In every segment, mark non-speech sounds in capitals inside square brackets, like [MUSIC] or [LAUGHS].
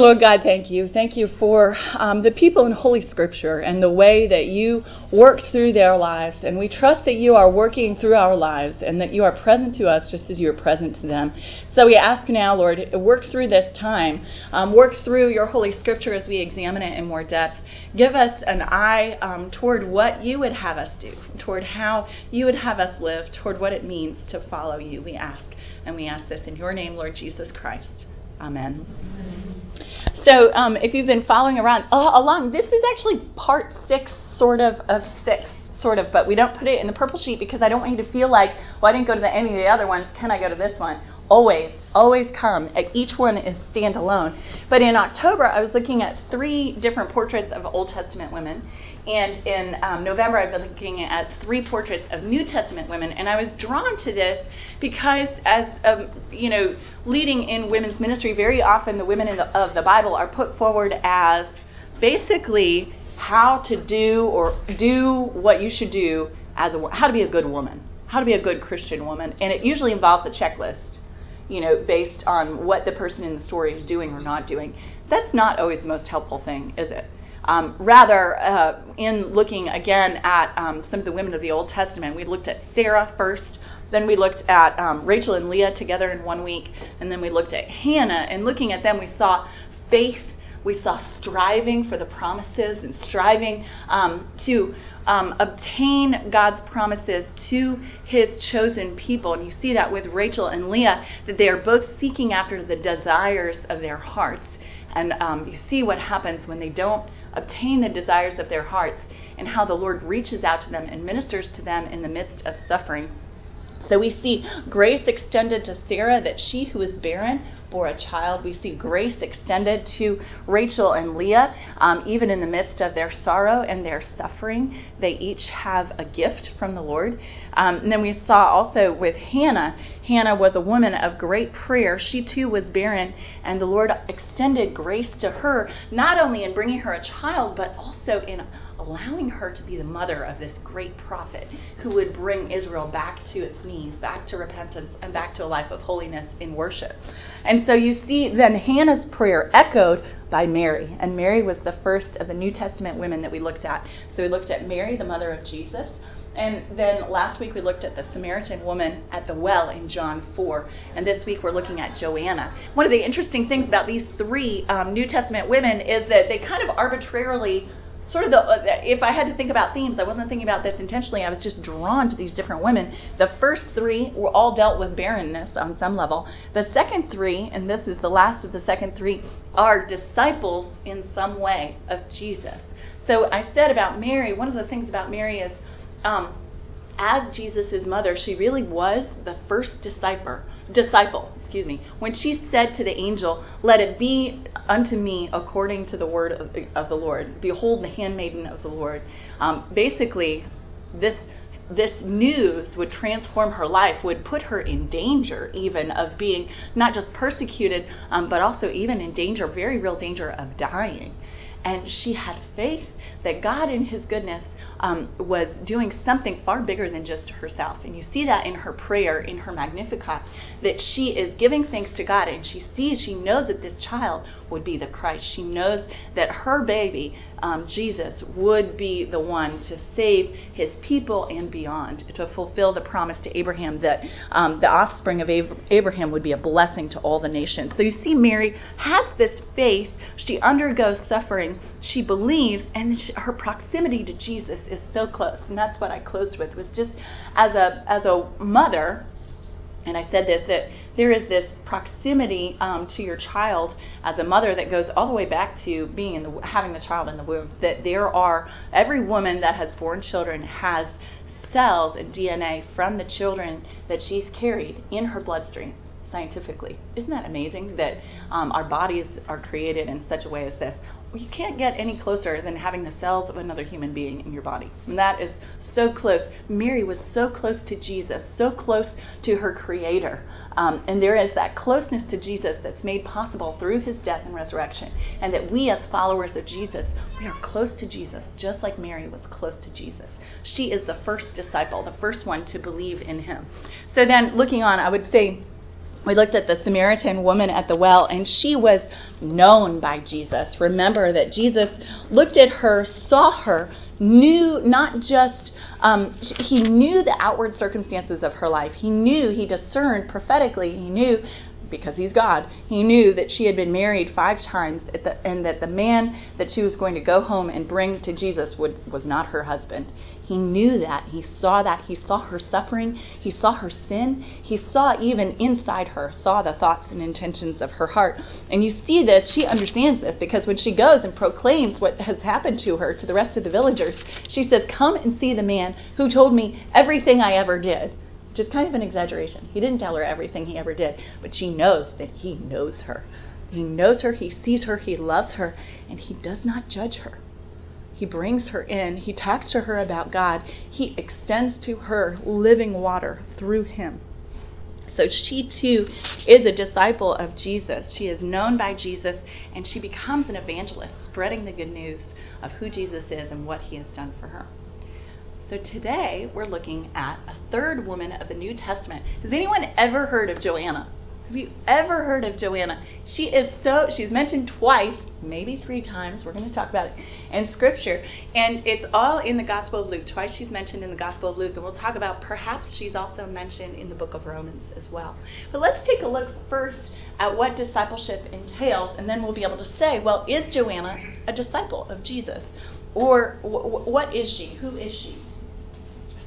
Lord God, thank you. Thank you for um, the people in Holy Scripture and the way that you worked through their lives. And we trust that you are working through our lives and that you are present to us just as you are present to them. So we ask now, Lord, work through this time. Um, work through your Holy Scripture as we examine it in more depth. Give us an eye um, toward what you would have us do, toward how you would have us live, toward what it means to follow you, we ask. And we ask this in your name, Lord Jesus Christ. Amen. So, um, if you've been following around uh, along, this is actually part six, sort of, of six, sort of, but we don't put it in the purple sheet because I don't want you to feel like, well, I didn't go to the, any of the other ones. Can I go to this one? Always, always come. Each one is standalone. But in October, I was looking at three different portraits of Old Testament women, and in um, November, I was looking at three portraits of New Testament women, and I was drawn to this because, as um, you know, leading in women's ministry, very often the women the, of the Bible are put forward as basically how to do or do what you should do as a how to be a good woman, how to be a good Christian woman, and it usually involves a checklist, you know, based on what the person in the story is doing or not doing. That's not always the most helpful thing, is it? Um, rather, uh, in looking again at um, some of the women of the Old Testament, we looked at Sarah first, then we looked at um, Rachel and Leah together in one week, and then we looked at Hannah. And looking at them, we saw faith, we saw striving for the promises, and striving um, to um, obtain God's promises to His chosen people. And you see that with Rachel and Leah, that they are both seeking after the desires of their hearts. And um, you see what happens when they don't obtain the desires of their hearts, and how the Lord reaches out to them and ministers to them in the midst of suffering. So we see grace extended to Sarah that she who is barren bore a child. We see grace extended to Rachel and Leah, um, even in the midst of their sorrow and their suffering. They each have a gift from the Lord. Um, and then we saw also with Hannah. Hannah was a woman of great prayer. She too was barren, and the Lord extended grace to her, not only in bringing her a child, but also in allowing her to be the mother of this great prophet who would bring Israel back to its knees, back to repentance, and back to a life of holiness in worship. And so you see then Hannah's prayer echoed by Mary. And Mary was the first of the New Testament women that we looked at. So we looked at Mary, the mother of Jesus. And then last week we looked at the Samaritan woman at the well in John 4. And this week we're looking at Joanna. One of the interesting things about these three um, New Testament women is that they kind of arbitrarily sort of the uh, if I had to think about themes, I wasn't thinking about this intentionally. I was just drawn to these different women. The first three were all dealt with barrenness on some level. The second three, and this is the last of the second three, are disciples in some way of Jesus. So I said about Mary, one of the things about Mary is, um, as Jesus' mother, she really was the first disciple disciple, excuse me, when she said to the angel, Let it be unto me according to the word of, of the Lord. Behold, the handmaiden of the Lord. Um, basically, this this news would transform her life, would put her in danger even of being not just persecuted, um, but also even in danger, very real danger of dying. And she had faith that God, in His goodness, um, was doing something far bigger than just herself. And you see that in her prayer, in her Magnificat, that she is giving thanks to God and she sees, she knows that this child would be the Christ. She knows that her baby, um, Jesus, would be the one to save his people and beyond, to fulfill the promise to Abraham that um, the offspring of Abraham would be a blessing to all the nations. So you see, Mary has this faith. She undergoes suffering. She believes, and she, her proximity to Jesus is so close. And that's what I closed with was just as a as a mother and I said this that there is this proximity um, to your child as a mother that goes all the way back to being in the having the child in the womb. That there are every woman that has born children has cells and DNA from the children that she's carried in her bloodstream scientifically. Isn't that amazing that um, our bodies are created in such a way as this? You can't get any closer than having the cells of another human being in your body. And that is so close. Mary was so close to Jesus, so close to her Creator. Um, and there is that closeness to Jesus that's made possible through his death and resurrection. And that we, as followers of Jesus, we are close to Jesus, just like Mary was close to Jesus. She is the first disciple, the first one to believe in him. So then, looking on, I would say we looked at the Samaritan woman at the well, and she was known by Jesus. Remember that Jesus looked at her, saw her, knew not just, um, he knew the outward circumstances of her life. He knew, he discerned prophetically, he knew because he's God, he knew that she had been married five times the, and that the man that she was going to go home and bring to Jesus would, was not her husband. He knew that. He saw that. He saw her suffering. He saw her sin. He saw even inside her, saw the thoughts and intentions of her heart. And you see this, she understands this because when she goes and proclaims what has happened to her to the rest of the villagers, she says, Come and see the man who told me everything I ever did. Which is kind of an exaggeration. He didn't tell her everything he ever did, but she knows that he knows her. He knows her, he sees her, he loves her, and he does not judge her. He brings her in. He talks to her about God. He extends to her living water through him. So she too is a disciple of Jesus. She is known by Jesus and she becomes an evangelist, spreading the good news of who Jesus is and what he has done for her. So today we're looking at a third woman of the New Testament. Has anyone ever heard of Joanna? Have you ever heard of Joanna? She is so, she's mentioned twice, maybe three times. We're going to talk about it in Scripture. And it's all in the Gospel of Luke. Twice she's mentioned in the Gospel of Luke. And we'll talk about perhaps she's also mentioned in the book of Romans as well. But let's take a look first at what discipleship entails. And then we'll be able to say, well, is Joanna a disciple of Jesus? Or w- what is she? Who is she?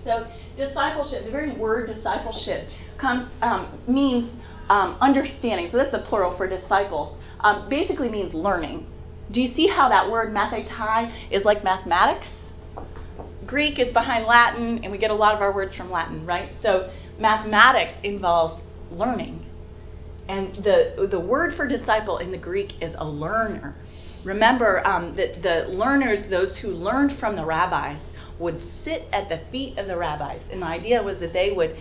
So, discipleship, the very word discipleship comes um, means um, understanding, so that's the plural for disciples, um, basically means learning. Do you see how that word mathetai is like mathematics? Greek is behind Latin, and we get a lot of our words from Latin, right? So mathematics involves learning. And the, the word for disciple in the Greek is a learner. Remember um, that the learners, those who learned from the rabbis, would sit at the feet of the rabbis. And the idea was that they would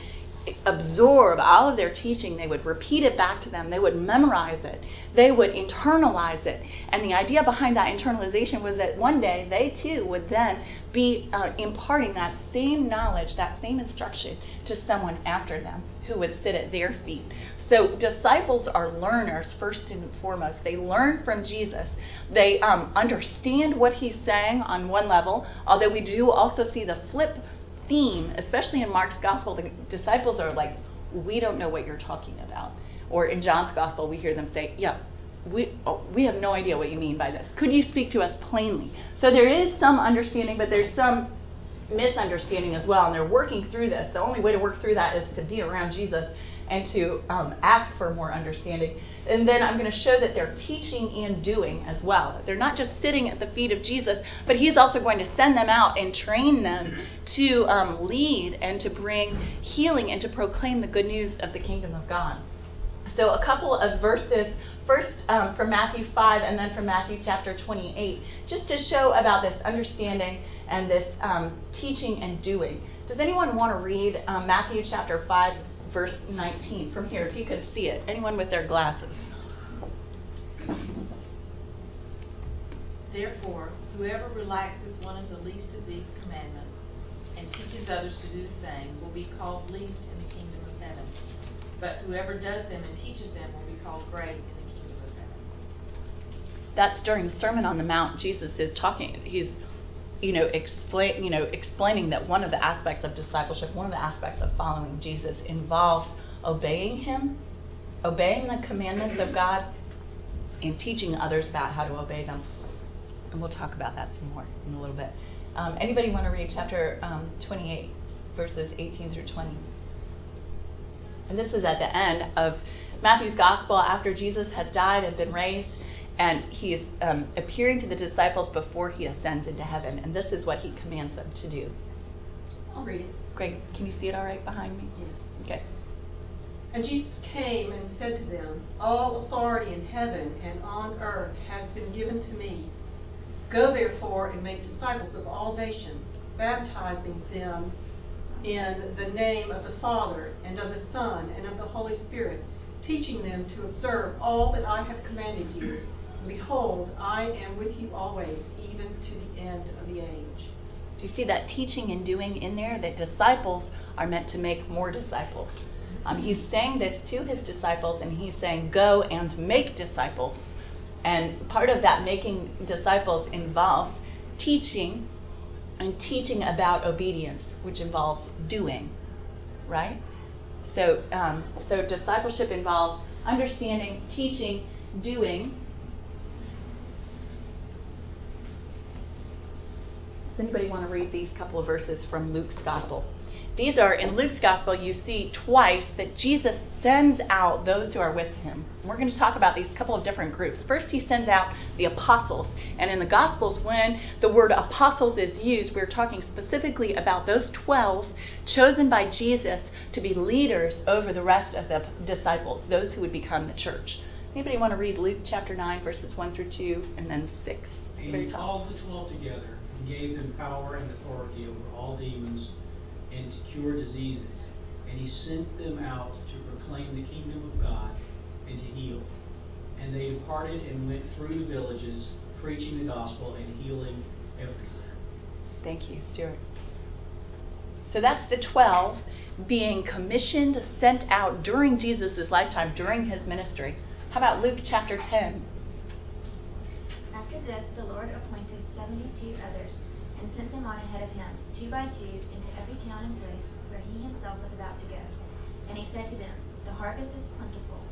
absorb all of their teaching. They would repeat it back to them. They would memorize it. They would internalize it. And the idea behind that internalization was that one day they too would then be uh, imparting that same knowledge, that same instruction to someone after them who would sit at their feet. So disciples are learners first and foremost. They learn from Jesus. They um, understand what he's saying on one level, although we do also see the flip theme, especially in Mark's gospel, the disciples are like, we don't know what you're talking about. Or in John's gospel, we hear them say, yeah, we, oh, we have no idea what you mean by this. Could you speak to us plainly? So there is some understanding, but there's some misunderstanding as well, and they're working through this. The only way to work through that is to be around Jesus and to um, ask for more understanding. And then I'm going to show that they're teaching and doing as well. They're not just sitting at the feet of Jesus, but He's also going to send them out and train them to um, lead and to bring healing and to proclaim the good news of the kingdom of God. So, a couple of verses, first um, from Matthew 5 and then from Matthew chapter 28, just to show about this understanding and this um, teaching and doing. Does anyone want to read um, Matthew chapter 5, verse 19 from here, if you could see it. Anyone with their glasses? Therefore, whoever relaxes one of the least of these commandments and teaches others to do the same will be called least in the kingdom of heaven. But whoever does them and teaches them will be called great in the kingdom of heaven. That's during the Sermon on the Mount. Jesus is talking. He's you know, explain, you know, explaining that one of the aspects of discipleship, one of the aspects of following Jesus involves obeying Him, obeying the commandments of God, and teaching others about how to obey them. And we'll talk about that some more in a little bit. Um, anybody want to read chapter um, 28, verses 18 through 20? And this is at the end of Matthew's gospel after Jesus had died and been raised and he is um, appearing to the disciples before he ascends into heaven. And this is what he commands them to do. I'll read it. Great. Can you see it all right behind me? Yes. Okay. And Jesus came and said to them, All authority in heaven and on earth has been given to me. Go therefore and make disciples of all nations, baptizing them in the name of the Father and of the Son and of the Holy Spirit, teaching them to observe all that I have commanded you. Behold, I am with you always, even to the end of the age. Do you see that teaching and doing in there? That disciples are meant to make more disciples. Um, he's saying this to his disciples, and he's saying, Go and make disciples. And part of that making disciples involves teaching and teaching about obedience, which involves doing, right? So, um, so discipleship involves understanding, teaching, doing. Does anybody want to read these couple of verses from Luke's Gospel? These are in Luke's gospel, you see twice that Jesus sends out those who are with him. We're going to talk about these couple of different groups. First, he sends out the apostles. And in the gospels, when the word apostles is used, we're talking specifically about those 12 chosen by Jesus to be leaders over the rest of the disciples, those who would become the church. Anybody want to read Luke chapter 9, verses 1 through 2, and then 6? And called the twelve together and gave them power and authority over all demons and to cure diseases. And he sent them out to proclaim the kingdom of God and to heal. And they departed and went through the villages, preaching the gospel and healing everywhere. Thank you, Stuart. So that's the 12 being commissioned, sent out during Jesus' lifetime, during his ministry. How about Luke chapter 10? After this, the Lord appointed seventy-two others and sent them on ahead of him, two by two, into every town and place where he himself was about to go. And he said to them, The harvest is plentiful,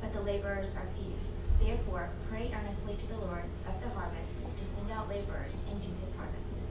but the laborers are few. Therefore, pray earnestly to the Lord of the harvest to send out laborers into his harvest.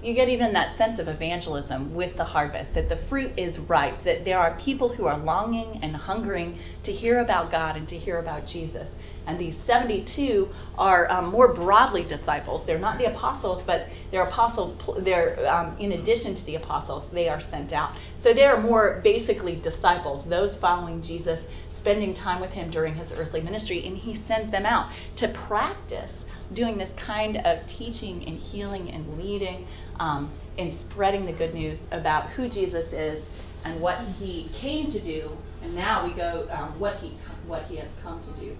You get even that sense of evangelism with the harvest, that the fruit is ripe, that there are people who are longing and hungering to hear about God and to hear about Jesus. And these 72 are um, more broadly disciples. They're not the apostles, but they're apostles. They're um, in addition to the apostles, they are sent out. So they are more basically disciples, those following Jesus, spending time with him during his earthly ministry, and he sends them out to practice doing this kind of teaching and healing and leading um, and spreading the good news about who Jesus is and what he came to do, and now we go um, what he what he has come to do.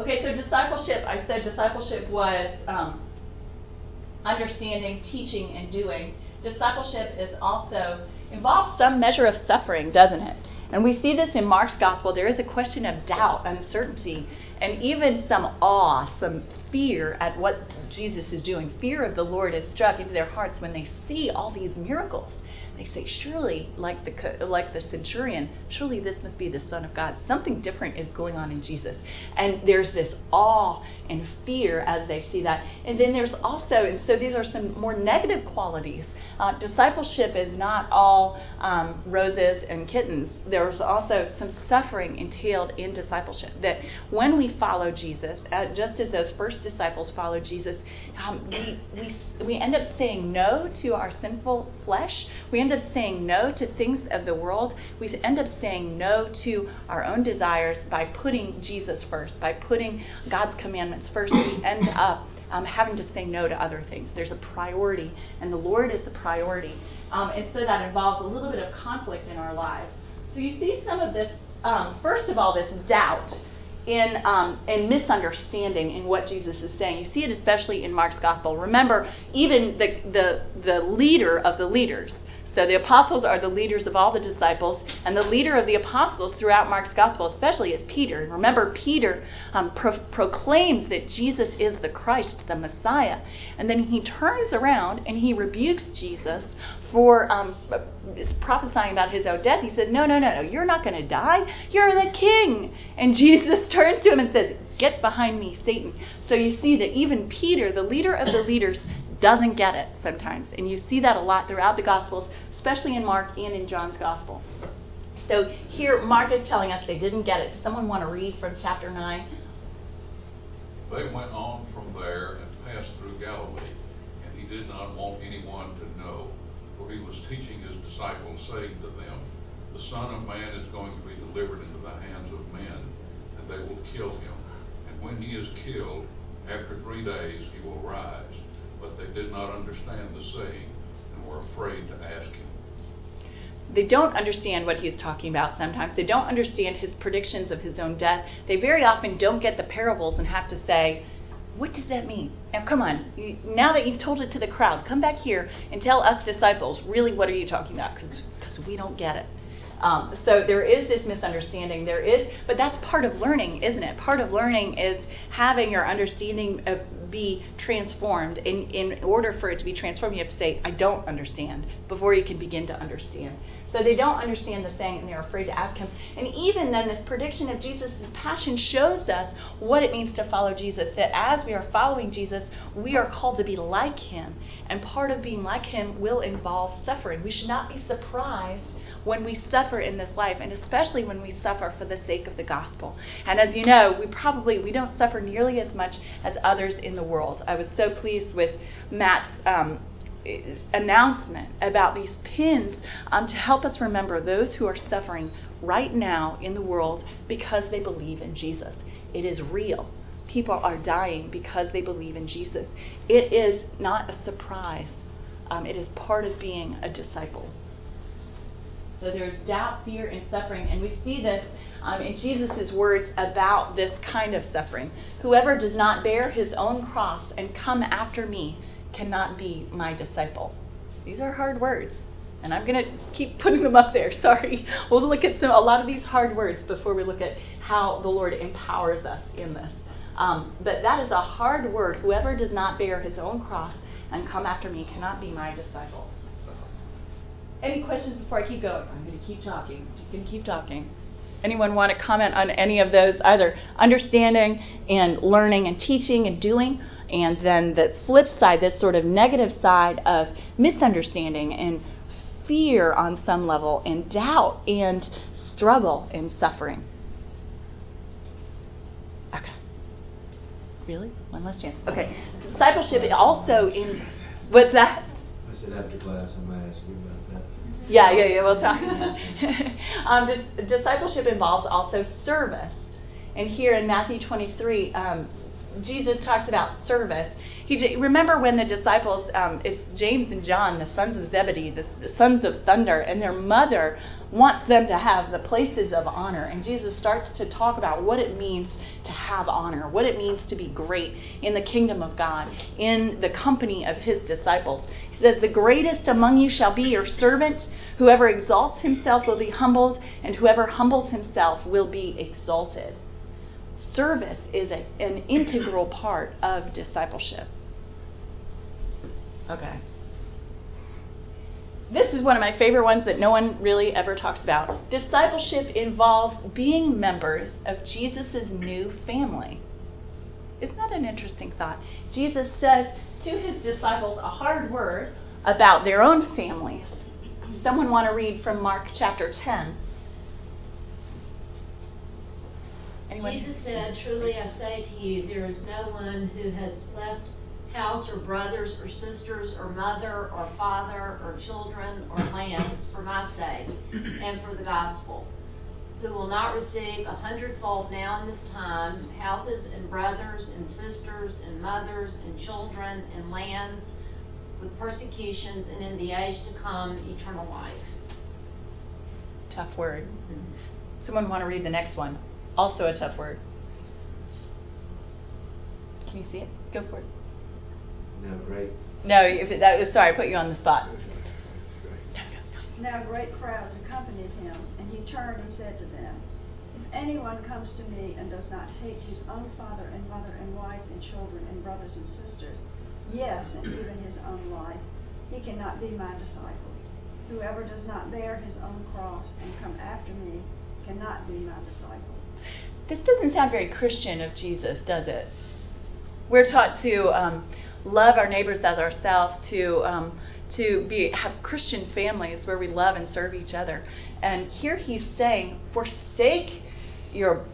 Okay, so discipleship, I said discipleship was um, understanding, teaching, and doing. Discipleship is also involves some measure of suffering, doesn't it? And we see this in Mark's gospel. There is a question of doubt, uncertainty, and even some awe, some fear at what Jesus is doing. Fear of the Lord is struck into their hearts when they see all these miracles. They say, surely, like the like the centurion, surely this must be the Son of God. Something different is going on in Jesus, and there's this awe and fear as they see that. And then there's also, and so these are some more negative qualities uh, discipleship is not all um, roses and kittens. There's also some suffering entailed in discipleship. That when we follow Jesus, uh, just as those first disciples followed Jesus, um, we, we, we end up saying no to our sinful flesh. We end up saying no to things of the world. We end up saying no to our own desires by putting Jesus first, by putting God's commandments first. We end up um, having to say no to other things. There's a priority, and the Lord is the priority. Um, and so that involves a little bit of conflict in our lives. So you see some of this, um, first of all, this doubt in um, in misunderstanding in what Jesus is saying. You see it especially in Mark's gospel. Remember, even the the the leader of the leaders so the apostles are the leaders of all the disciples, and the leader of the apostles throughout Mark's gospel, especially, is Peter. And remember, Peter um, pro- proclaims that Jesus is the Christ, the Messiah, and then he turns around and he rebukes Jesus for um, prophesying about his own death. He says, "No, no, no, no! You're not going to die. You're the King." And [LAUGHS] Jesus turns to him and says, "Get behind me, Satan." So you see that even Peter, the leader of the leaders, doesn't get it sometimes. And you see that a lot throughout the Gospels, especially in Mark and in John's Gospel. So here, Mark is telling us they didn't get it. Does someone want to read from chapter 9? They went on from there and passed through Galilee, and he did not want anyone to know, for he was teaching his disciples, saying to them, The Son of Man is going to be delivered into the hands of men, and they will kill him. And when he is killed, after three days he will rise. But they did not understand the saying, and were afraid to ask him they don't understand what he's talking about sometimes. They don't understand his predictions of his own death. They very often don't get the parables and have to say, What does that mean? Now, come on. Now that you've told it to the crowd, come back here and tell us disciples, really, what are you talking about? Because we don't get it. Um, so there is this misunderstanding. There is, but that's part of learning, isn't it? Part of learning is having your understanding of, be transformed. In in order for it to be transformed, you have to say, "I don't understand," before you can begin to understand. So they don't understand the thing and they're afraid to ask him. And even then, this prediction of Jesus' passion shows us what it means to follow Jesus. That as we are following Jesus, we are called to be like him. And part of being like him will involve suffering. We should not be surprised when we suffer in this life and especially when we suffer for the sake of the gospel and as you know we probably we don't suffer nearly as much as others in the world i was so pleased with matt's um, announcement about these pins um, to help us remember those who are suffering right now in the world because they believe in Jesus. It is real. People are dying because they believe in Jesus. It is not a surprise, um, it is part of being a disciple. So there's doubt, fear, and suffering, and we see this um, in Jesus' words about this kind of suffering. Whoever does not bear his own cross and come after me cannot be my disciple. These are hard words, and I'm going to keep [LAUGHS] putting them up there. Sorry. We'll look at some, a lot of these hard words before we look at how the Lord empowers us in this. Um, but that is a hard word. Whoever does not bear his own cross and come after me cannot be my disciple. Any questions before I keep going? I'm going to keep talking. Just going to keep talking. Anyone want to comment on any of those, either understanding and learning and teaching and doing? And then the flip side, this sort of negative side of misunderstanding and fear on some level, and doubt and struggle and suffering. Okay. Really? One last chance. Okay. Discipleship also in what's that? I said after class I might ask you about that. Yeah, yeah, yeah. We'll talk. [LAUGHS] um, dis- discipleship involves also service, and here in Matthew 23, um, Jesus talks about service. He remember when the disciples, um, it's James and John, the sons of Zebedee, the, the, sons of thunder, and their mother wants them to have the places of honor. And Jesus starts to talk about what it means to have honor, what it means to be great in the kingdom of God, in the company of his disciples. He says, "The greatest among you shall be your servant." Whoever exalts himself will be humbled, and whoever humbles himself will be exalted service is a, an integral [LAUGHS] part of discipleship. Okay. This is one of my favorite ones that no one really ever talks about. Discipleship involves being members of Jesus' new family. Isn't that an interesting thought? Jesus says to his disciples a hard word about their own families. Someone want to read from Mark chapter 10? Anyone? Jesus said, Truly I say to you, there is no one who has left house or brothers or sisters or mother or father or children or lands for my sake and for the gospel, who will not receive a hundredfold now in this time houses and brothers and sisters and mothers and children and lands with persecutions and in the age to come eternal life. Tough word. Someone want to read the next one? Also a tough word. Can you see it? Go for it. Now great. No, if it, that was sorry, I put you on the spot. Now great crowds accompanied him, and he turned and said to them, If anyone comes to me and does not hate his own father and mother and wife and children and brothers and sisters, yes, and even his own life, he cannot be my disciple. Whoever does not bear his own cross and come after me cannot be my disciple. This doesn't sound very Christian of Jesus, does it? We're taught to um, love our neighbors as ourselves, to um, to be have Christian families where we love and serve each other. And here he's saying, forsake your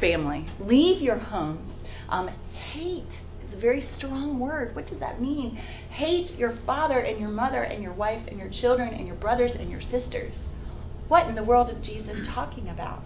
family, leave your homes, um, hate. is a very strong word. What does that mean? Hate your father and your mother and your wife and your children and your brothers and your sisters. What in the world is Jesus talking about?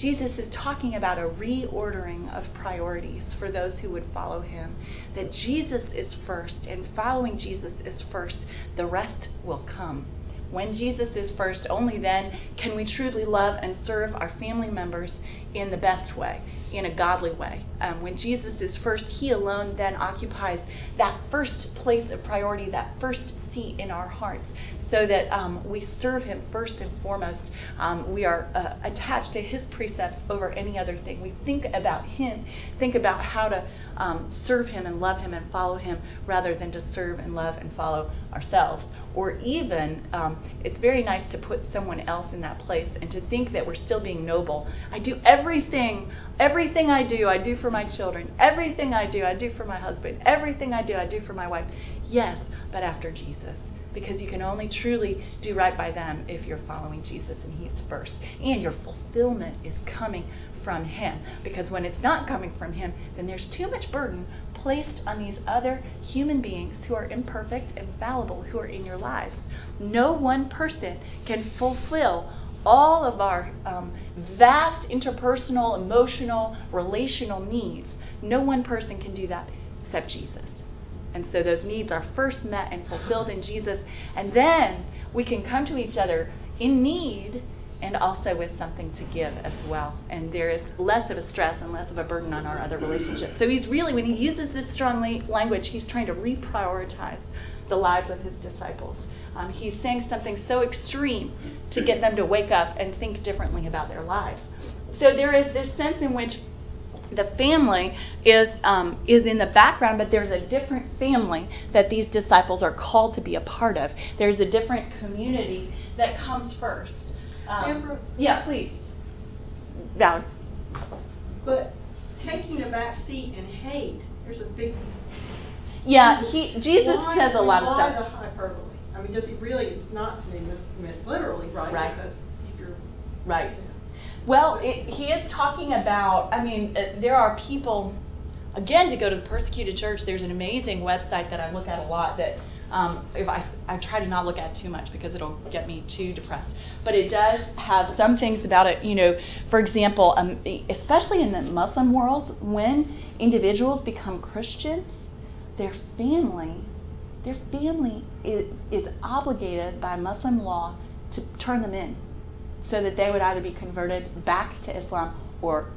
Jesus is talking about a reordering of priorities for those who would follow him. That Jesus is first, and following Jesus is first. The rest will come. When Jesus is first, only then can we truly love and serve our family members in the best way, in a godly way. Um, when Jesus is first, He alone then occupies that first place of priority, that first seat in our hearts so that um, we serve Him first and foremost. Um, we are uh, attached to His precepts over any other thing. We think about Him, think about how to um, serve Him and love Him and follow Him rather than to serve and love and follow ourselves. Or even, um, it's very nice to put someone else in that place and to think that we're still being noble. I do everything, everything I do, I do for my children. Everything I do, I do for my husband. Everything I do, I do for my wife. Yes, but after Jesus because you can only truly do right by them if you're following Jesus and He's first. And your fulfillment is coming from Him. Because when it's not coming from Him, then there's too much burden placed on these other human beings who are imperfect and fallible who are in your lives. No one person can fulfill all of our um, vast interpersonal, emotional, relational needs. No one person can do that except Jesus. And so those needs are first met and fulfilled in Jesus. And then we can come to each other in need and also with something to give as well. And there is less of a stress and less of a burden on our other relationships. So he's really, when he uses this strong language, he's trying to reprioritize the lives of his disciples. Um, he's saying something so extreme to get them to wake up and think differently about their lives. So there is this sense in which the family is um, is in the background, but there's a different family that these disciples are called to be a part of. There's a different community that comes first. Um, yeah, please, Val. But taking a back seat and hate, there's a big. Yeah, he Jesus why, says a lot of stuff. Why the hyperbole? I mean, does he really? It's not to me meant literally, right? Right. Because if you're right. Well, it, he is talking about, I mean, uh, there are people, again, to go to the persecuted church, there's an amazing website that I look at a lot that um, if I, I try to not look at too much because it'll get me too depressed. But it does have some things about it. You know, for example, um, especially in the Muslim world, when individuals become Christians, their family, their family is, is obligated by Muslim law to turn them in so that they would either be converted back to Islam or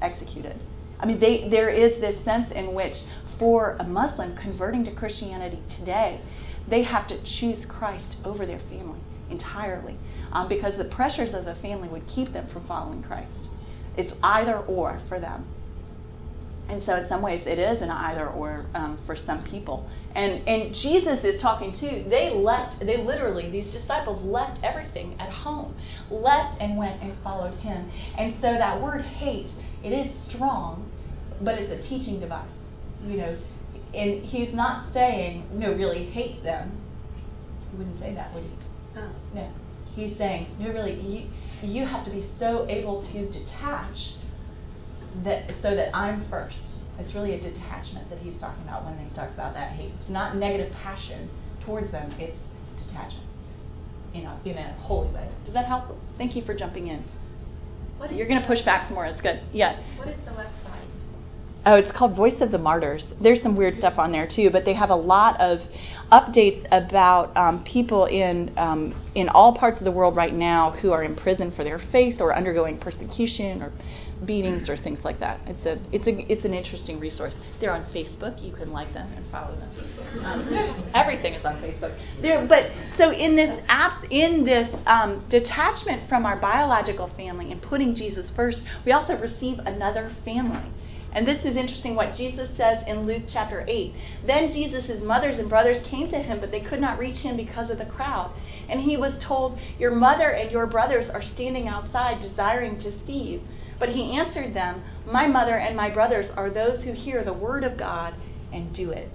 executed. I mean, they, there is this sense in which, for a Muslim converting to Christianity today, they have to choose Christ over their family entirely um, because the pressures of the family would keep them from following Christ. It's either or for them. And so, in some ways, it is an either or um, for some people. And and Jesus is talking too. They left. They literally these disciples left everything at home, left and went and followed him. And so that word hate, it is strong, but it's a teaching device. You know, and he's not saying no, really hate them. He wouldn't say that, would he? Oh. No. He's saying no, really. You you have to be so able to detach that so that I'm first. It's really a detachment that he's talking about when he talks about that hate. It's not negative passion towards them, it's detachment in a, in a holy way. Does that help? Thank you for jumping in. You're going to push back some more. It's good. Yeah. What is the website? Oh, it's called Voice of the Martyrs. There's some weird stuff on there too, but they have a lot of updates about um, people in um, in all parts of the world right now who are in prison for their faith or undergoing persecution or beatings or things like that. It's a it's a it's an interesting resource. They're on Facebook. You can like them and follow them. Um, everything is on Facebook. There, but so in this app, in this um, detachment from our biological family and putting Jesus first, we also receive another family. And this is interesting what Jesus says in Luke chapter 8. Then Jesus' mothers and brothers came to him, but they could not reach him because of the crowd. And he was told, Your mother and your brothers are standing outside desiring to see you. But he answered them, My mother and my brothers are those who hear the word of God and do it.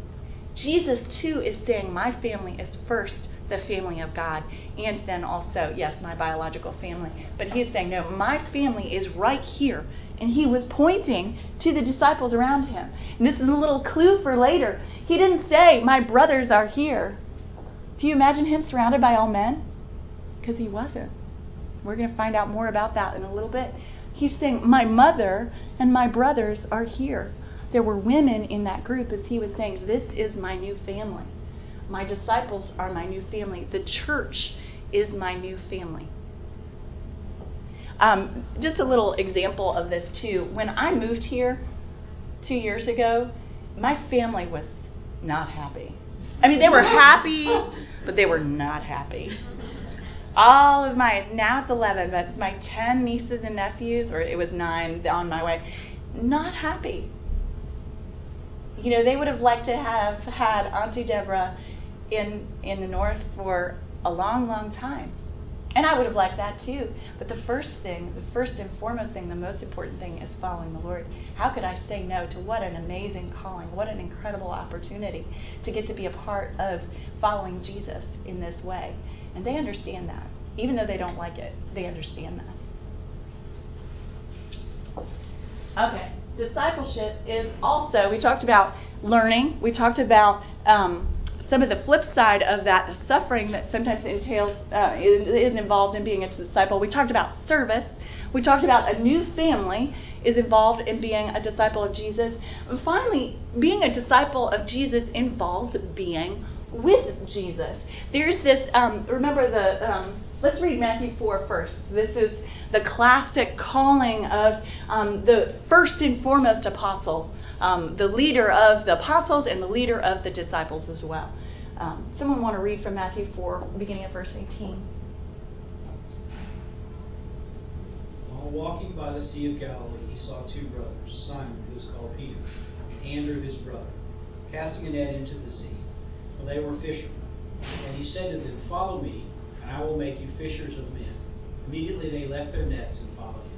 Jesus, too, is saying, My family is first the family of God, and then also, yes, my biological family. But he's saying, No, my family is right here. And he was pointing to the disciples around him. And this is a little clue for later. He didn't say, My brothers are here. Do you imagine him surrounded by all men? Because he wasn't. We're going to find out more about that in a little bit. He's saying, My mother and my brothers are here. There were women in that group as he was saying, This is my new family. My disciples are my new family. The church is my new family. Um, just a little example of this, too. When I moved here two years ago, my family was not happy. I mean, they were happy, but they were not happy. All of my, now it's 11, but my 10 nieces and nephews, or it was nine on my way, not happy. You know, they would have liked to have had Auntie Deborah in, in the north for a long, long time. And I would have liked that too. But the first thing, the first and foremost thing, the most important thing is following the Lord. How could I say no to what an amazing calling, what an incredible opportunity to get to be a part of following Jesus in this way? And they understand that. Even though they don't like it, they understand that. Okay. Discipleship is also, we talked about learning, we talked about um, some of the flip side of that, the suffering that sometimes entails uh, is, involved in being a disciple. We talked about service. We talked about a new family is involved in being a disciple of Jesus. And finally, being a disciple of Jesus involves being with Jesus. There's this. Um, remember the. Um, let's read Matthew 4 first. This is the classic calling of um, the first and foremost apostle um, the leader of the apostles and the leader of the disciples as well. Um, someone want to read from Matthew 4, beginning of verse 18? While walking by the Sea of Galilee, he saw two brothers, Simon, who was called Peter, and Andrew, his brother, casting a net into the sea, for they were fishermen. And he said to them, Follow me, and I will make you fishers of men. Immediately they left their nets and followed him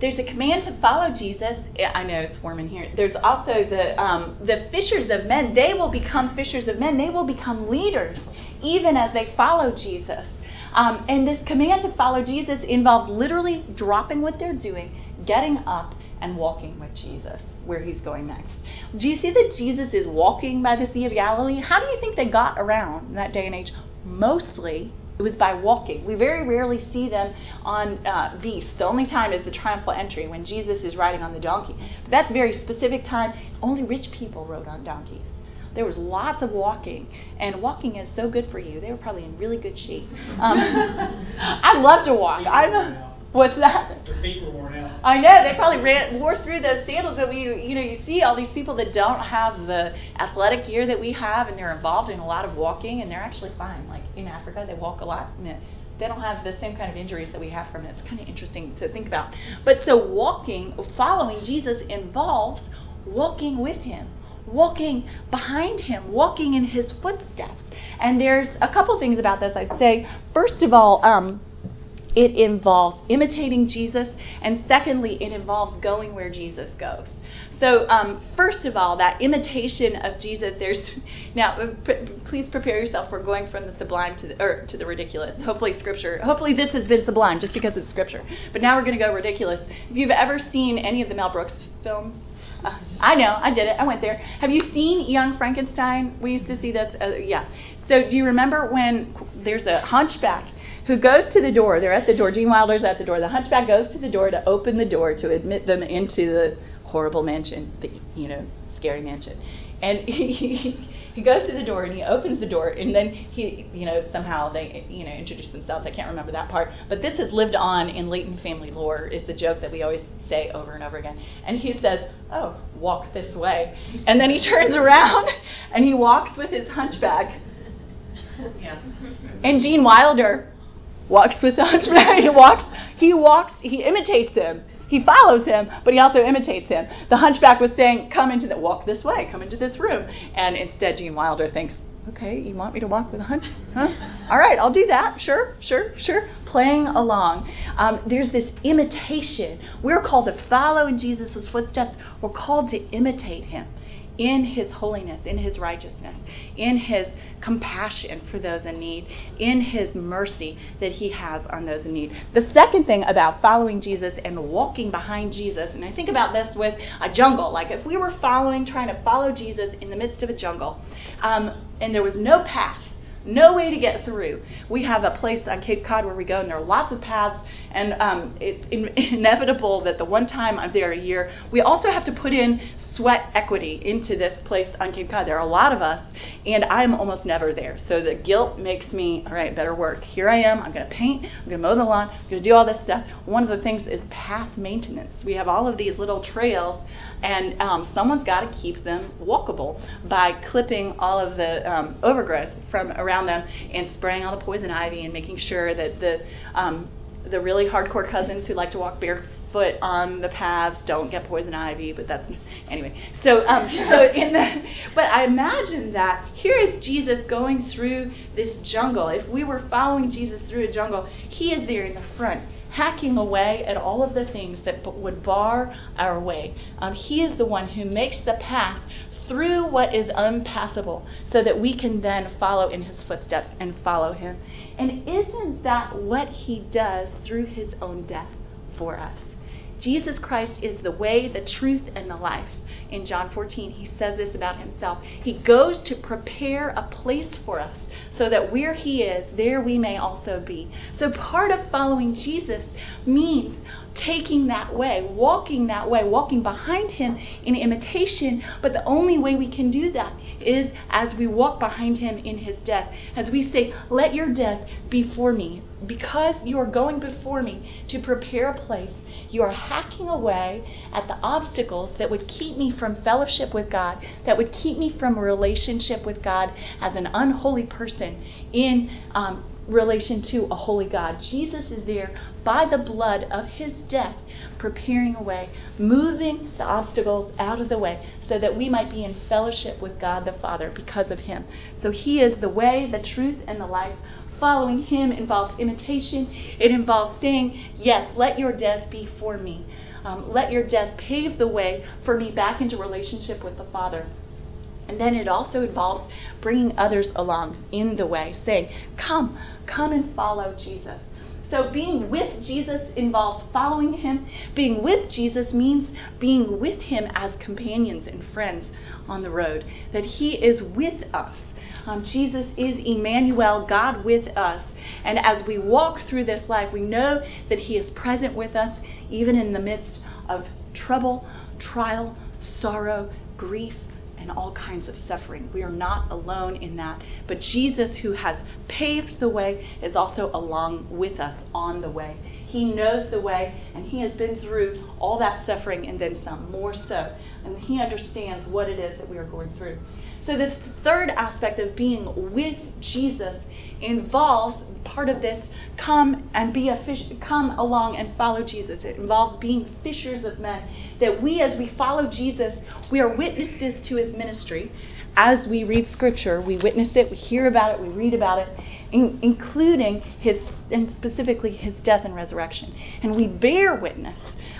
there's a command to follow Jesus. I know it's warm in here. There's also the um, the fishers of men. They will become fishers of men. They will become leaders, even as they follow Jesus. Um, and this command to follow Jesus involves literally dropping what they're doing, getting up, and walking with Jesus where he's going next. Do you see that Jesus is walking by the Sea of Galilee? How do you think they got around in that day and age? Mostly it was by walking. We very rarely see them on uh, beasts. The only time is the triumphal entry when Jesus is riding on the donkey. But that's a very specific time. Only rich people rode on donkeys. There was lots of walking, and walking is so good for you. They were probably in really good shape. Um, [LAUGHS] I love to walk. I'm. What's that? Their feet were worn out. I know they probably ran wore through those sandals, but we, you know, you see all these people that don't have the athletic gear that we have, and they're involved in a lot of walking, and they're actually fine. Like in Africa, they walk a lot, and they don't have the same kind of injuries that we have from it. It's kind of interesting to think about. But so walking, following Jesus involves walking with Him walking behind him, walking in his footsteps. And there's a couple things about this I'd say. First of all, um, it involves imitating Jesus, and secondly, it involves going where Jesus goes. So, um, first of all, that imitation of Jesus. There's [LAUGHS] now. Uh, p- please prepare yourself for going from the sublime to the or to the ridiculous. Hopefully, Scripture. Hopefully, this has been sublime just because it's Scripture. But now we're going to go ridiculous. If you've ever seen any of the Mel Brooks films, uh, I know, I did it. I went there. Have you seen Young Frankenstein? We used to see this. Uh, yeah. So do you remember when there's a hunchback who goes to the door. They're at the door. Gene Wilder's at the door. The hunchback goes to the door to open the door to admit them into the horrible mansion, the, you know, scary mansion. And [LAUGHS] he, he goes to the door and he opens the door and then he, you know, somehow they, you know, introduce themselves. I can't remember that part, but this has lived on in Layton family lore. It's a joke that we always say over and over again. And he says, "Oh, walk this way," and then he turns around and he walks with his hunchback. [LAUGHS] Yeah. And Gene Wilder walks with [LAUGHS] the hunchback. he walks. He walks. He imitates him. He follows him, but he also imitates him. The hunchback was saying, "Come into the walk this way. Come into this room." And instead, Gene Wilder thinks, "Okay, you want me to walk with a hunch? Huh? All right, I'll do that. Sure, sure, sure." Playing along. Um, there's this imitation. We're called to follow in Jesus' footsteps. We're called to imitate him in his holiness, in his righteousness, in his compassion for those in need, in his mercy that he has on those in need. The second thing about following Jesus and walking behind Jesus, and I think about this with a jungle, like if we were following, trying to follow Jesus in the midst of a jungle, um, and there was no path, no way to get through. We have a place on Cape Cod where we go, and there are lots of paths, and um, it's in- [LAUGHS] inevitable that the one time I'm there a year, we also have to put in sweat equity into this place on Cape Cod. There are a lot of us, and I'm almost never there. So the guilt makes me, all right, better work. Here I am. I'm going to paint. I'm going to mow the lawn. I'm going to do all this stuff. One of the things is path maintenance. We have all of these little trails, and um, someone's got to keep them walkable by clipping all of the um, overgrowth from around them and spraying all the poison ivy and making sure that the um, the really hardcore cousins who like to walk barefoot on the paths don't get poison ivy, but that's anyway. So, um, [LAUGHS] so in the, but I imagine that here is Jesus going through this jungle. If we were following Jesus through a jungle, he is there in the front, hacking away at all of the things that would bar our way. Um, he is the one who makes the path through what is unpassable so that we can then follow in his footsteps and follow him. And isn't that what he does through his own death for us? Jesus Christ is the way, the truth, and the life. In John 14, he says this about himself. He goes to prepare a place for us so that where he is, there we may also be. So part of following Jesus means taking that way, walking that way, walking behind him in imitation. But the only way we can do that is as we walk behind him in his death. As we say, Let your death be for me. Because you are going before me to prepare a place, you are hacking away at the obstacles that would keep me from fellowship with God, that would keep me from relationship with God as an unholy person in um, relation to a holy God. Jesus is there by the blood of his death, preparing a way, moving the obstacles out of the way, so that we might be in fellowship with God the Father because of him. So he is the way, the truth, and the life. Following him involves imitation. It involves saying, Yes, let your death be for me. Um, let your death pave the way for me back into relationship with the Father. And then it also involves bringing others along in the way, saying, Come, come and follow Jesus. So being with Jesus involves following him. Being with Jesus means being with him as companions and friends on the road, that he is with us. Um, Jesus is Emmanuel, God with us. And as we walk through this life, we know that he is present with us, even in the midst of trouble, trial, sorrow, grief, and all kinds of suffering. We are not alone in that. But Jesus, who has paved the way, is also along with us on the way. He knows the way, and He has been through all that suffering and then some, more so. And He understands what it is that we are going through. So, this third aspect of being with Jesus involves part of this come and be a fish, come along and follow Jesus. It involves being fishers of men. That we, as we follow Jesus, we are witnesses to his ministry. As we read scripture, we witness it, we hear about it, we read about it, in, including his, and specifically his death and resurrection. And we bear witness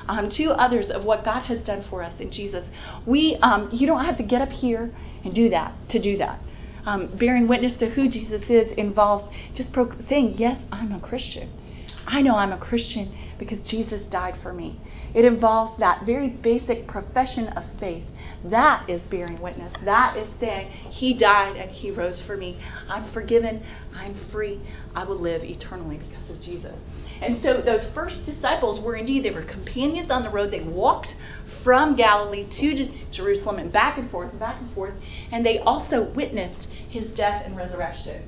um, to others of what God has done for us in Jesus. We, um, you don't have to get up here and do that to do that um, bearing witness to who Jesus is involves just pro- saying, Yes, I'm a Christian. I know I'm a Christian because Jesus died for me. It involves that very basic profession of faith. That is bearing witness. That is saying, He died and He rose for me. I'm forgiven. I'm free. I will live eternally because of Jesus. And so those first disciples were indeed, they were companions on the road. They walked from Galilee to Jerusalem and back and forth and back and forth. And they also witnessed His death and resurrection.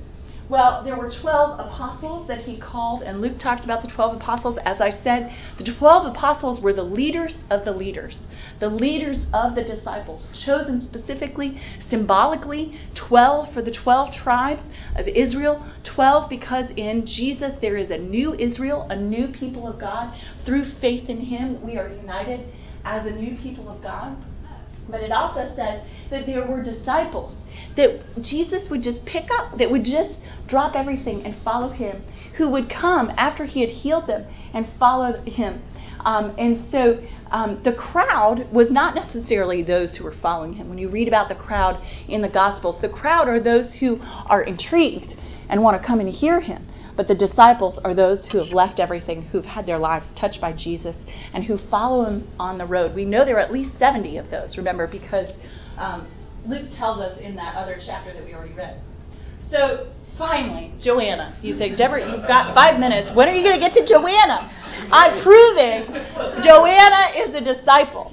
Well, there were 12 apostles that he called, and Luke talks about the 12 apostles. As I said, the 12 apostles were the leaders of the leaders, the leaders of the disciples, chosen specifically, symbolically, 12 for the 12 tribes of Israel, 12 because in Jesus there is a new Israel, a new people of God. Through faith in him, we are united as a new people of God. But it also says that there were disciples that Jesus would just pick up, that would just drop everything and follow him, who would come after he had healed them and follow him. Um, and so um, the crowd was not necessarily those who were following him. When you read about the crowd in the Gospels, the crowd are those who are intrigued and want to come and hear him. But the disciples are those who have left everything, who've had their lives touched by Jesus, and who follow him on the road. We know there are at least 70 of those, remember, because um, Luke tells us in that other chapter that we already read. So finally, Joanna, you say, Deborah, you've got five minutes. When are you going to get to Joanna? I'm proving Joanna is a disciple.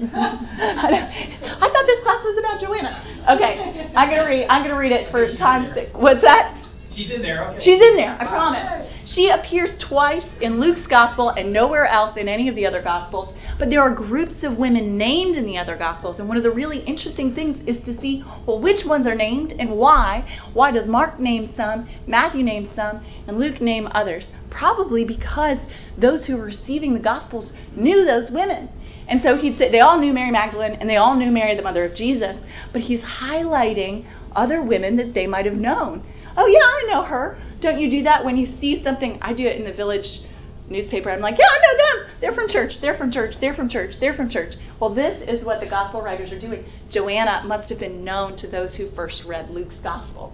[LAUGHS] I thought this class was about Joanna. Okay, I'm gonna read. I'm gonna read it for sake. What's that? She's in there. Okay. She's in there. I oh, promise. She appears twice in Luke's gospel and nowhere else in any of the other gospels. But there are groups of women named in the other gospels, and one of the really interesting things is to see well which ones are named and why. Why does Mark name some, Matthew name some, and Luke name others? Probably because those who were receiving the gospels knew those women. And so he'd say they all knew Mary Magdalene and they all knew Mary, the mother of Jesus, but he's highlighting other women that they might have known. Oh, yeah, I know her. Don't you do that when you see something? I do it in the village newspaper. I'm like, yeah, I know them. They're from church. They're from church. They're from church. They're from church. Well, this is what the gospel writers are doing. Joanna must have been known to those who first read Luke's gospel.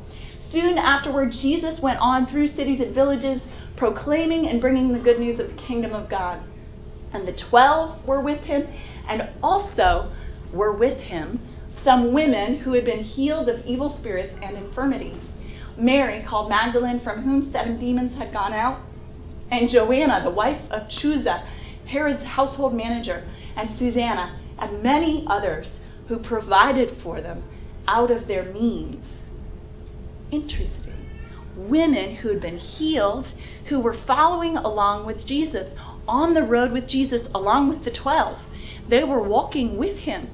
Soon afterward, Jesus went on through cities and villages, proclaiming and bringing the good news of the kingdom of God. And the twelve were with him, and also were with him some women who had been healed of evil spirits and infirmities. Mary, called Magdalene, from whom seven demons had gone out, and Joanna, the wife of Chuza, Herod's household manager, and Susanna, and many others who provided for them out of their means. Interesting. Women who had been healed, who were following along with Jesus, on the road with Jesus, along with the twelve. They were walking with him.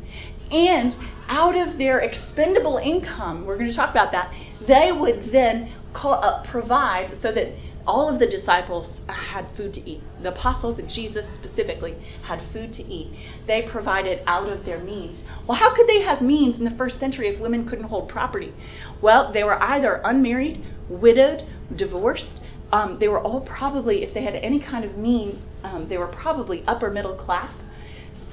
And out of their expendable income, we're going to talk about that, they would then call, uh, provide so that all of the disciples had food to eat. The apostles and Jesus specifically had food to eat. They provided out of their means. Well, how could they have means in the first century if women couldn't hold property? Well, they were either unmarried, widowed, divorced. Um, they were all probably, if they had any kind of means, um, they were probably upper middle class.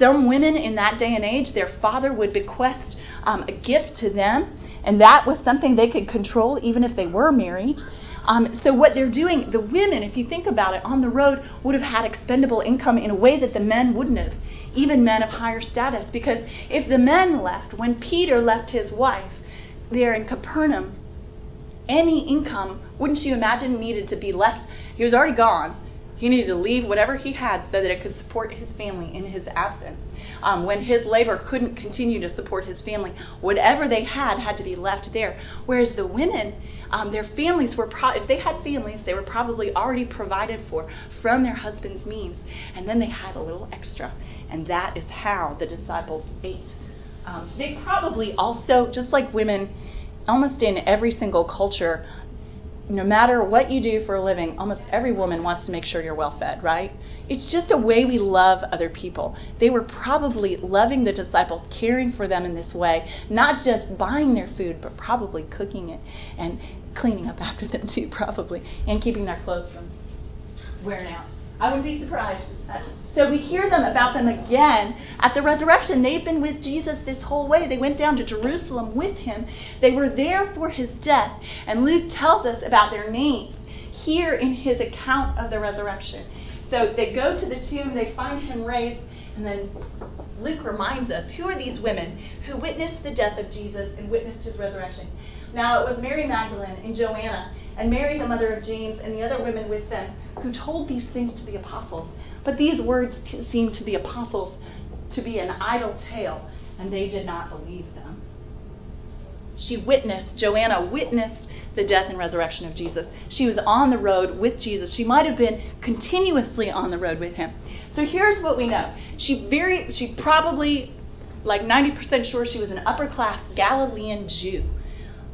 Some women in that day and age, their father would bequest um, a gift to them, and that was something they could control even if they were married. Um, so what they're doing, the women, if you think about it, on the road would have had expendable income in a way that the men wouldn't have, even men of higher status. Because if the men left, when Peter left his wife there in Capernaum, any income, wouldn't you imagine, needed to be left? He was already gone. He needed to leave whatever he had so that it could support his family in his absence. Um, when his labor couldn't continue to support his family, whatever they had had to be left there. Whereas the women, um, their families were, pro- if they had families, they were probably already provided for from their husband's means. And then they had a little extra. And that is how the disciples ate. Um, they probably also, just like women, almost in every single culture, no matter what you do for a living, almost every woman wants to make sure you're well fed, right? It's just a way we love other people. They were probably loving the disciples, caring for them in this way, not just buying their food, but probably cooking it and cleaning up [LAUGHS] after them too, probably, and keeping their clothes from wearing out. I wouldn't be surprised. So we hear them about them again at the resurrection. They've been with Jesus this whole way. They went down to Jerusalem with him. They were there for his death. And Luke tells us about their names here in his account of the resurrection. So they go to the tomb, they find him raised, and then Luke reminds us who are these women who witnessed the death of Jesus and witnessed his resurrection? Now it was Mary Magdalene and Joanna and Mary, the mother of James, and the other women with them who told these things to the apostles. But these words seemed to the apostles to be an idle tale, and they did not believe them. She witnessed, Joanna witnessed the death and resurrection of Jesus. She was on the road with Jesus. She might have been continuously on the road with him. So here's what we know. She very she probably like 90% sure she was an upper class Galilean Jew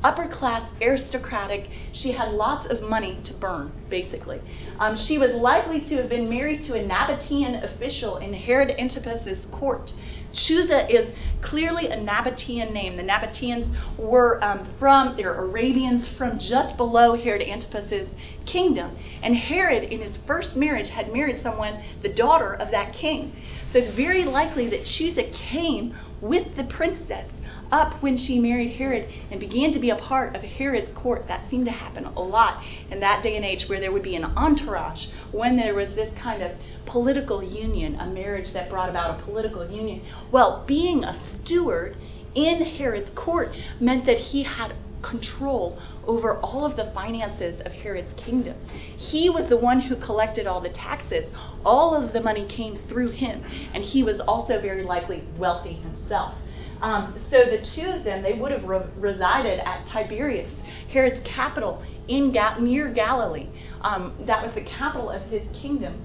upper class, aristocratic. She had lots of money to burn, basically. Um, she was likely to have been married to a Nabatean official in Herod Antipas's court. Chuza is clearly a Nabatean name. The Nabateans were um, from, they're Arabians from just below Herod Antipas's kingdom. And Herod, in his first marriage, had married someone, the daughter of that king. So it's very likely that Chuza came with the princess up when she married Herod and began to be a part of Herod's court. That seemed to happen a lot in that day and age where there would be an entourage when there was this kind of political union, a marriage that brought about a political union. Well, being a steward in Herod's court meant that he had control over all of the finances of Herod's kingdom. He was the one who collected all the taxes. All of the money came through him, and he was also very likely wealthy himself. Um, so the two of them, they would have re- resided at Tiberias, Herod's capital in Ga- near Galilee. Um, that was the capital of his kingdom.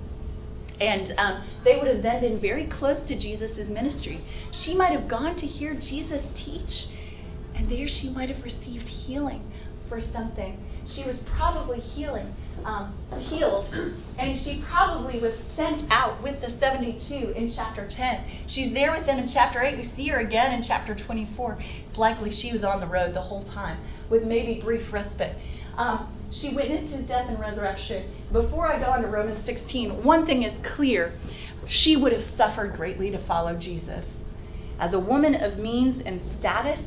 And um, they would have then been very close to Jesus' ministry. She might have gone to hear Jesus teach, and there she might have received healing for something. She was probably healing, um, healed, and she probably was sent out with the 72 in chapter 10. She's there with them in chapter 8. We see her again in chapter 24. It's likely she was on the road the whole time, with maybe brief respite. Um, she witnessed his death and resurrection. Before I go on to Romans 16, one thing is clear. She would have suffered greatly to follow Jesus. As a woman of means and status,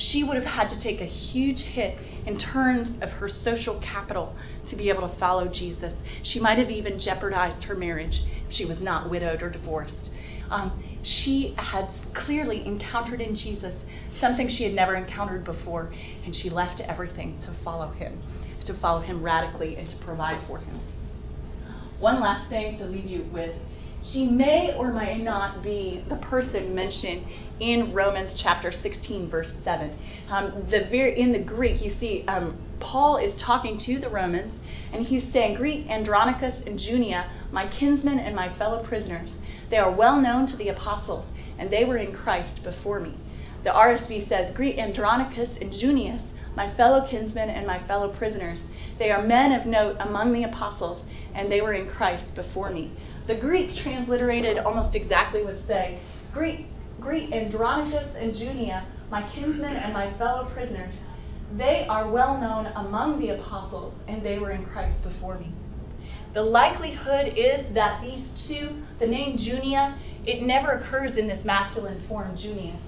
she would have had to take a huge hit in terms of her social capital to be able to follow Jesus. She might have even jeopardized her marriage if she was not widowed or divorced. Um, she had clearly encountered in Jesus something she had never encountered before, and she left everything to follow him to follow him radically and to provide for him. One last thing to leave you with. She may or may not be the person mentioned in Romans chapter 16, verse 7. Um, the in the Greek, you see um, Paul is talking to the Romans, and he's saying, Greet Andronicus and Junia, my kinsmen and my fellow prisoners. They are well known to the apostles, and they were in Christ before me. The RSV says, Greet Andronicus and Junius, my fellow kinsmen and my fellow prisoners. They are men of note among the apostles, and they were in Christ before me. The Greek transliterated almost exactly would say, Greet, greet Andronicus and Junia, my kinsmen and my fellow prisoners. They are well known among the apostles, and they were in Christ before me. The likelihood is that these two, the name Junia, it never occurs in this masculine form, Junius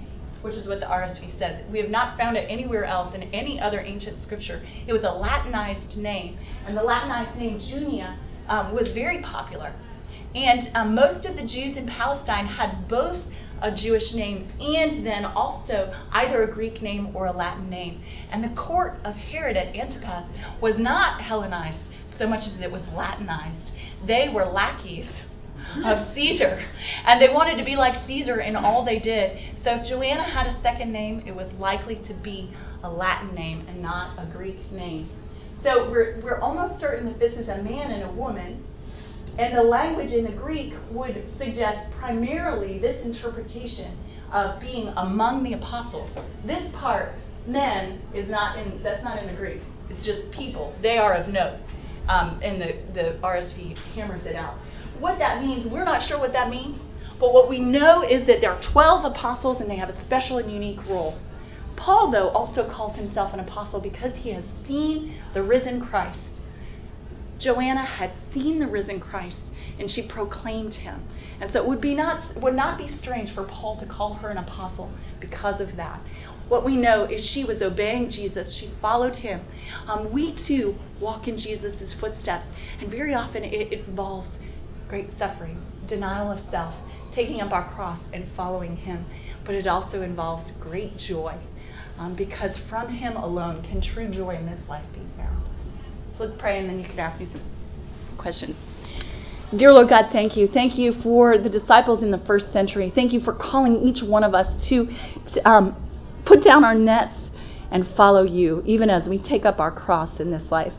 which is what the RSV says. We have not found it anywhere else in any other ancient scripture. It was a Latinized name, and the Latinized name Junia um, was very popular. And um, most of the Jews in Palestine had both a Jewish name and then also either a Greek name or a Latin name. And the court of Herod at Antipas was not Hellenized so much as it was Latinized. They were lackeys of Caesar. And they wanted to be like Caesar in all they did. So if Joanna had a second name, it was likely to be a Latin name and not a Greek name. So we're, we're almost certain that this is a man and a woman. And the language in the Greek would suggest primarily this interpretation of being among the apostles. This part, men, is not in that's not in the Greek. It's just people. They are of note. Um, and the, the RSV hammers it out. What that means, we're not sure what that means, but what we know is that there are 12 apostles and they have a special and unique role. Paul, though, also calls himself an apostle because he has seen the risen Christ. Joanna had seen the risen Christ and she proclaimed him. And so it would, be not, would not be strange for Paul to call her an apostle because of that. What we know is she was obeying Jesus, she followed him. Um, we too walk in Jesus' footsteps, and very often it, involves great suffering, denial of self, taking up our cross and following Him. But it also involves great joy um, because from Him alone can true joy in this life be found. Let's pray and then you can ask me some questions. Dear Lord God, thank you. Thank you for the disciples in the first century. Thank you for calling each one of us to, to um, put down our nets and follow you, even as we take up our cross in this life.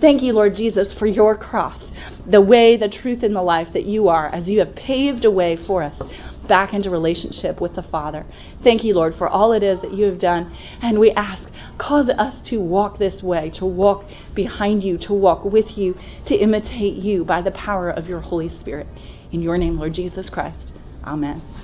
Thank you, Lord Jesus, for your cross, the way, the truth, and the life that you are, as you have paved a way for us back into relationship with the Father. Thank you, Lord, for all it is that you have done. And we ask, cause us to walk this way, to walk behind you, to walk with you, to imitate you by the power of your Holy Spirit. In your name, Lord Jesus Christ. Amen.